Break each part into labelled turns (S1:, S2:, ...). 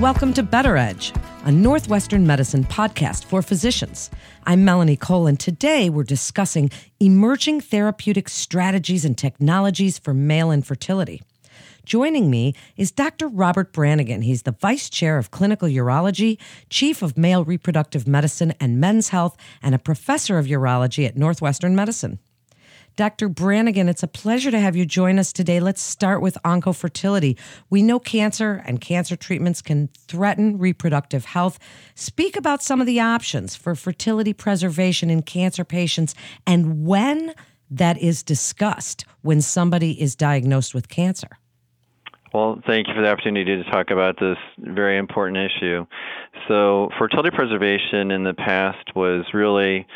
S1: Welcome to Better Edge, a Northwestern medicine podcast for physicians. I'm Melanie Cole, and today we're discussing emerging therapeutic strategies and technologies for male infertility. Joining me is Dr. Robert Brannigan. He's the Vice Chair of Clinical Urology, Chief of Male Reproductive Medicine and Men's Health, and a Professor of Urology at Northwestern Medicine. Dr. Brannigan, it's a pleasure to have you join us today. Let's start with oncofertility. We know cancer and cancer treatments can threaten reproductive health. Speak about some of the options for fertility preservation in cancer patients and when that is discussed when somebody is diagnosed with cancer.
S2: Well, thank you for the opportunity to talk about this very important issue. So, fertility preservation in the past was really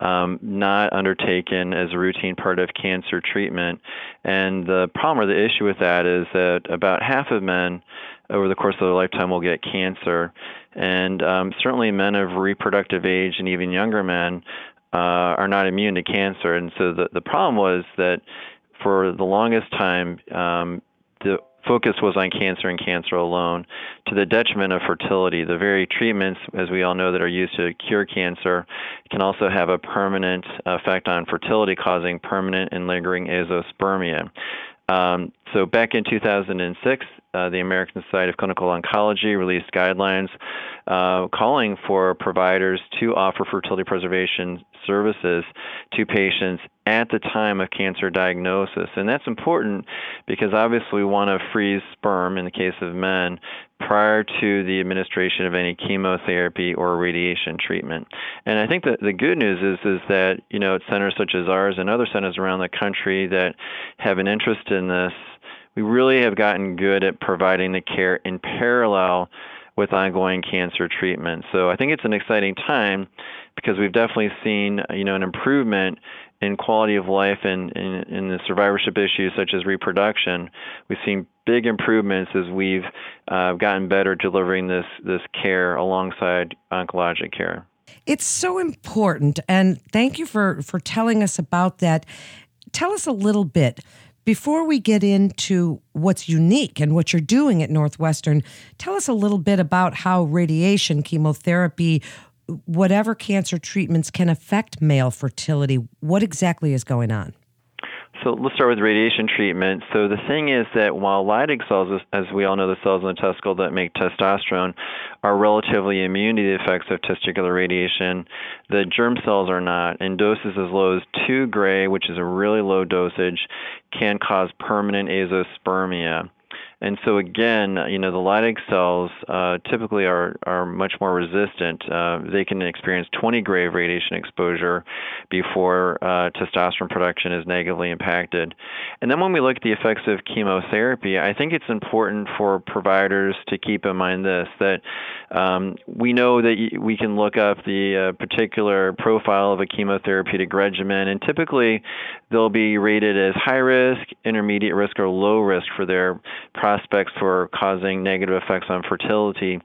S2: um, not undertaken as a routine part of cancer treatment. And the problem or the issue with that is that about half of men over the course of their lifetime will get cancer. And um, certainly men of reproductive age and even younger men uh, are not immune to cancer. And so the, the problem was that for the longest time, um, focus was on cancer and cancer alone to the detriment of fertility. The very treatments, as we all know, that are used to cure cancer can also have a permanent effect on fertility, causing permanent and lingering azoospermia. Um, so back in 2006, uh, the American Society of Clinical Oncology released guidelines uh, calling for providers to offer fertility preservation services to patients at the time of cancer diagnosis. And that's important because obviously we want to freeze sperm in the case of men prior to the administration of any chemotherapy or radiation treatment. And I think that the good news is is that, you know, at centers such as ours and other centers around the country that have an interest in this, we really have gotten good at providing the care in parallel with ongoing cancer treatment. So I think it's an exciting time because we've definitely seen you know an improvement in quality of life and in, the survivorship issues such as reproduction. We've seen big improvements as we've uh, gotten better delivering this this care alongside oncologic care.
S1: It's so important, and thank you for for telling us about that. Tell us a little bit before we get into what's unique and what you're doing at Northwestern, tell us a little bit about how radiation, chemotherapy, whatever cancer treatments can affect male fertility. What exactly is going on?
S2: So let's start with radiation treatment. So the thing is that while Leydig cells, as we all know, the cells in the testicle that make testosterone, are relatively immune to the effects of testicular radiation, the germ cells are not. And doses as low as 2 gray, which is a really low dosage, can cause permanent azoospermia. And so again, you know, the Leydig cells uh, typically are, are much more resistant. Uh, they can experience 20 gray radiation exposure before uh, testosterone production is negatively impacted. And then when we look at the effects of chemotherapy, I think it's important for providers to keep in mind this, that um, we know that we can look up the uh, particular profile of a chemotherapeutic regimen, and typically they'll be rated as high risk, intermediate risk, or low risk for their prospects for causing negative effects on fertility.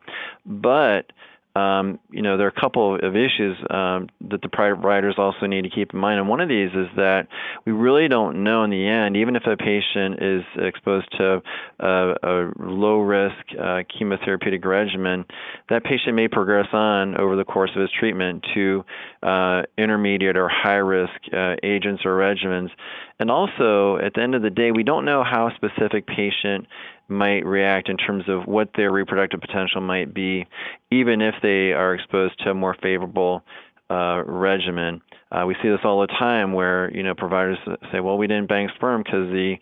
S2: But um, you know, there are a couple of issues um, that the providers also need to keep in mind. And one of these is that we really don't know in the end, even if a patient is exposed to a, a low risk uh, chemotherapeutic regimen, that patient may progress on over the course of his treatment to uh, intermediate or high risk uh, agents or regimens. And also, at the end of the day, we don't know how specific patient might react in terms of what their reproductive potential might be, even if they are exposed to a more favorable uh, regimen. Uh, we see this all the time where you know providers say, "Well, we didn't bank sperm because the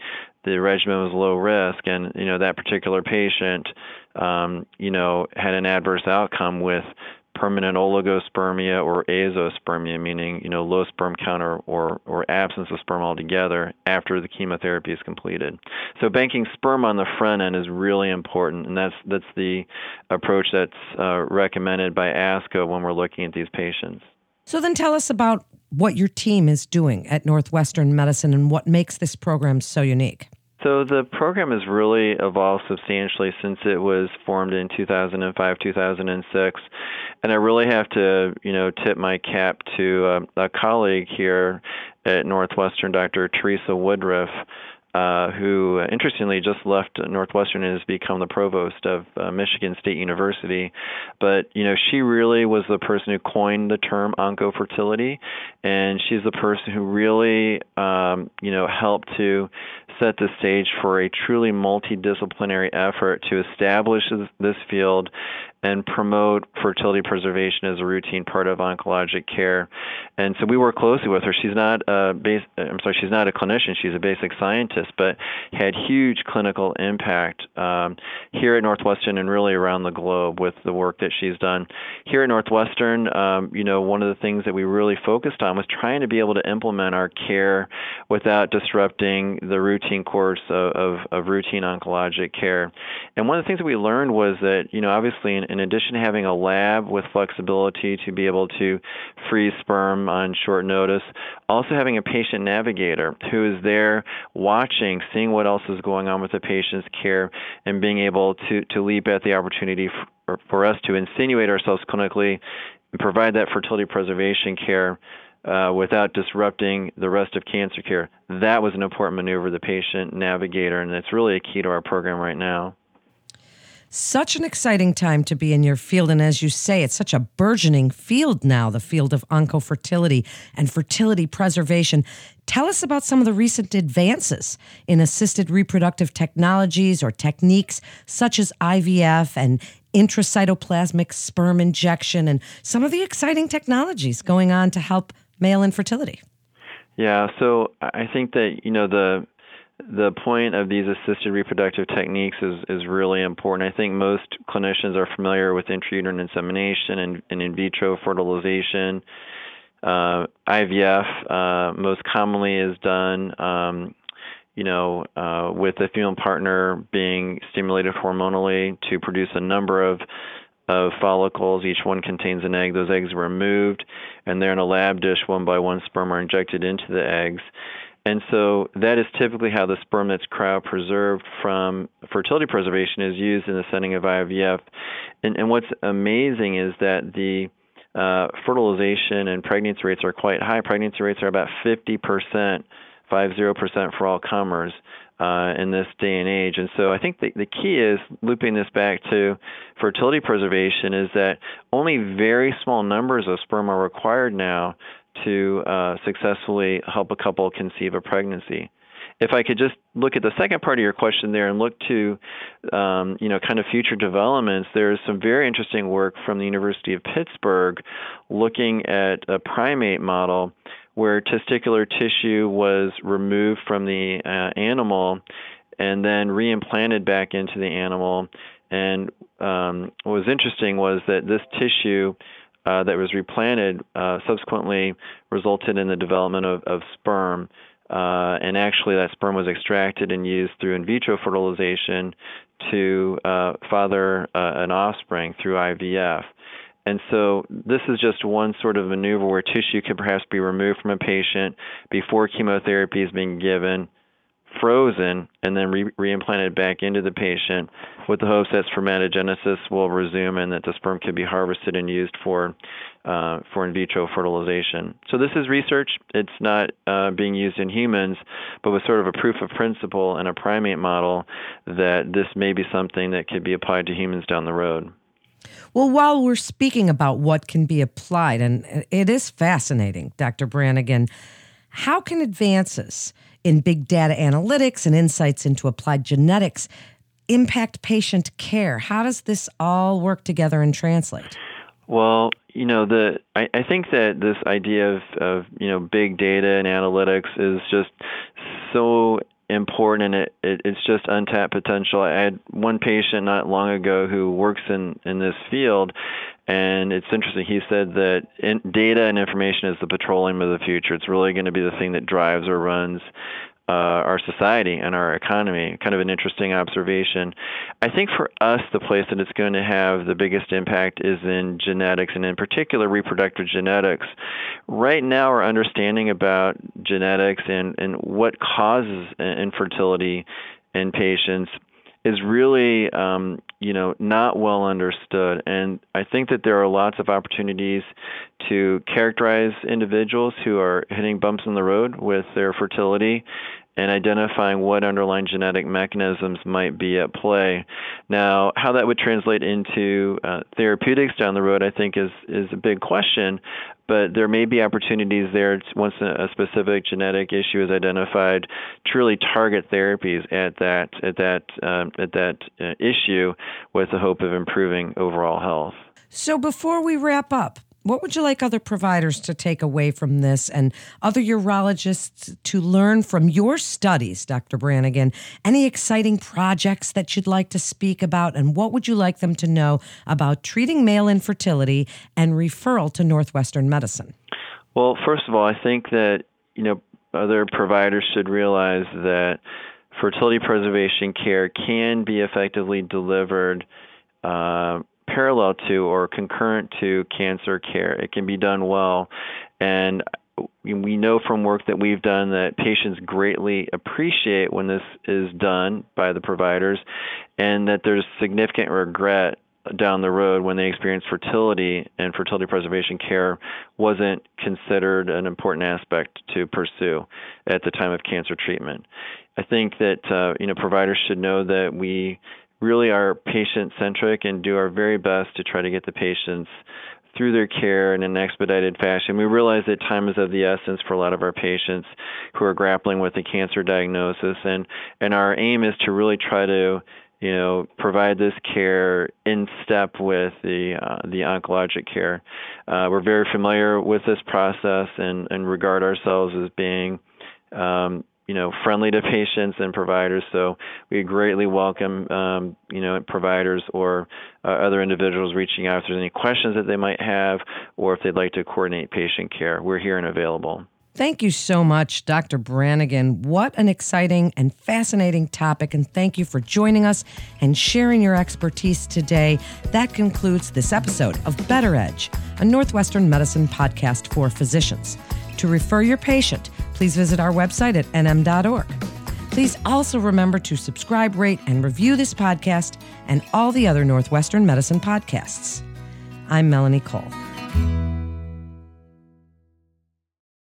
S2: the regimen was low risk, and you know that particular patient, um, you know, had an adverse outcome with permanent oligospermia or azoospermia, meaning you know low sperm count or, or, or absence of sperm altogether after the chemotherapy is completed. So banking sperm on the front end is really important, and that's that's the approach that's uh, recommended by ASCO when we're looking at these patients.
S1: So then, tell us about what your team is doing at Northwestern Medicine and what makes this program so unique.
S2: So the program has really evolved substantially since it was formed in 2005, 2006, and I really have to, you know, tip my cap to uh, a colleague here at Northwestern, Dr. Teresa Woodruff. Uh, who uh, interestingly just left Northwestern and has become the provost of uh, Michigan State University. But you know, she really was the person who coined the term oncofertility, and she's the person who really um, you know helped to set the stage for a truly multidisciplinary effort to establish this field and promote fertility preservation as a routine part of oncologic care. And so we work closely with her. She's not a base, I'm sorry, she's not a clinician. She's a basic scientist, but had huge clinical impact um, here at Northwestern and really around the globe with the work that she's done. Here at Northwestern, um, you know, one of the things that we really focused on was trying to be able to implement our care without disrupting the routine course of, of, of routine oncologic care. And one of the things that we learned was that, you know, obviously in, in addition to having a lab with flexibility to be able to freeze sperm on short notice, also having a patient navigator who is there watching, seeing what else is going on with the patient's care, and being able to, to leap at the opportunity for, for us to insinuate ourselves clinically and provide that fertility preservation care uh, without disrupting the rest of cancer care. That was an important maneuver, the patient navigator, and it's really a key to our program right now.
S1: Such an exciting time to be in your field. And as you say, it's such a burgeoning field now, the field of oncofertility and fertility preservation. Tell us about some of the recent advances in assisted reproductive technologies or techniques such as IVF and intracytoplasmic sperm injection and some of the exciting technologies going on to help male infertility.
S2: Yeah, so I think that, you know, the the point of these assisted reproductive techniques is, is really important. I think most clinicians are familiar with intrauterine insemination and, and in vitro fertilization. Uh, IVF uh, most commonly is done, um, you know, uh, with the female partner being stimulated hormonally to produce a number of of follicles. Each one contains an egg. Those eggs are removed, and they're in a lab dish. One by one, sperm are injected into the eggs. And so that is typically how the sperm that's cryopreserved from fertility preservation is used in the setting of IVF. And, and what's amazing is that the uh, fertilization and pregnancy rates are quite high. Pregnancy rates are about 50%, 50% for all comers. Uh, in this day and age. And so I think the, the key is looping this back to fertility preservation is that only very small numbers of sperm are required now to uh, successfully help a couple conceive a pregnancy. If I could just look at the second part of your question there and look to, um, you know, kind of future developments, there's some very interesting work from the University of Pittsburgh looking at a primate model where testicular tissue was removed from the uh, animal and then reimplanted back into the animal. And um, what was interesting was that this tissue uh, that was replanted uh, subsequently resulted in the development of, of sperm. Uh, and actually, that sperm was extracted and used through in vitro fertilization to uh, father uh, an offspring through IVF. And so, this is just one sort of maneuver where tissue could perhaps be removed from a patient before chemotherapy is being given frozen and then re- reimplanted back into the patient with the hopes that spermatogenesis will resume and that the sperm can be harvested and used for uh, for in vitro fertilization. So this is research. It's not uh, being used in humans, but with sort of a proof of principle in a primate model that this may be something that could be applied to humans down the road.
S1: Well, while we're speaking about what can be applied, and it is fascinating, Dr. Brannigan, how can advances in big data analytics and insights into applied genetics impact patient care? How does this all work together and translate?
S2: Well, you know, the I, I think that this idea of, of you know big data and analytics is just so important and it, it it's just untapped potential. I had one patient not long ago who works in in this field and it's interesting. He said that in, data and information is the petroleum of the future. It's really going to be the thing that drives or runs uh, our society and our economy. Kind of an interesting observation. I think for us, the place that it's going to have the biggest impact is in genetics, and in particular, reproductive genetics. Right now, our understanding about genetics and, and what causes infertility in patients is really um, you know not well understood. And i think that there are lots of opportunities to characterize individuals who are hitting bumps in the road with their fertility and identifying what underlying genetic mechanisms might be at play. Now, how that would translate into uh, therapeutics down the road, I think, is is a big question. But there may be opportunities there once a, specific genetic issue is identified to really target therapies at that at that um, at that uh, issue with the hope of improving overall health.
S1: So before we wrap up, what would you like other providers to take away from this and other urologists to learn from your studies, Dr. Brannigan? Any exciting projects that you'd like to speak about? And what would you like them to know about treating male infertility and referral to Northwestern medicine?
S2: Well, first of all, I think that, you know, other providers should realize that fertility preservation care can be effectively delivered uh, parallel to or concurrent to cancer care. It can be done well. And we know from work that we've done that patients greatly appreciate when this is done by the providers and that there's significant regret down the road when they experience fertility and fertility preservation care wasn't considered an important aspect to pursue at the time of cancer treatment. I think that uh, you know providers should know that we really are patient centric and do our very best to try to get the patients through their care in an expedited fashion. We realize that time is of the essence for a lot of our patients who are grappling with a cancer diagnosis, and and our aim is to really try to you know provide this care in step with the uh, the oncologic care. Uh, we're very familiar with this process and and regard ourselves as being um, you know friendly to patients and providers. So we greatly welcome um, you know providers or uh, other individuals reaching out if there's any questions that they might have or if they'd like to coordinate patient care. We're here and available.
S1: Thank you so much, Dr. Brannigan. What an exciting and fascinating topic, and thank you for joining us and sharing your expertise today. That concludes this episode of Better Edge, a Northwestern medicine podcast for physicians. To refer your patient, please visit our website at nm.org. Please also remember to subscribe, rate, and review this podcast and all the other Northwestern Medicine podcasts. I'm Melanie Cole.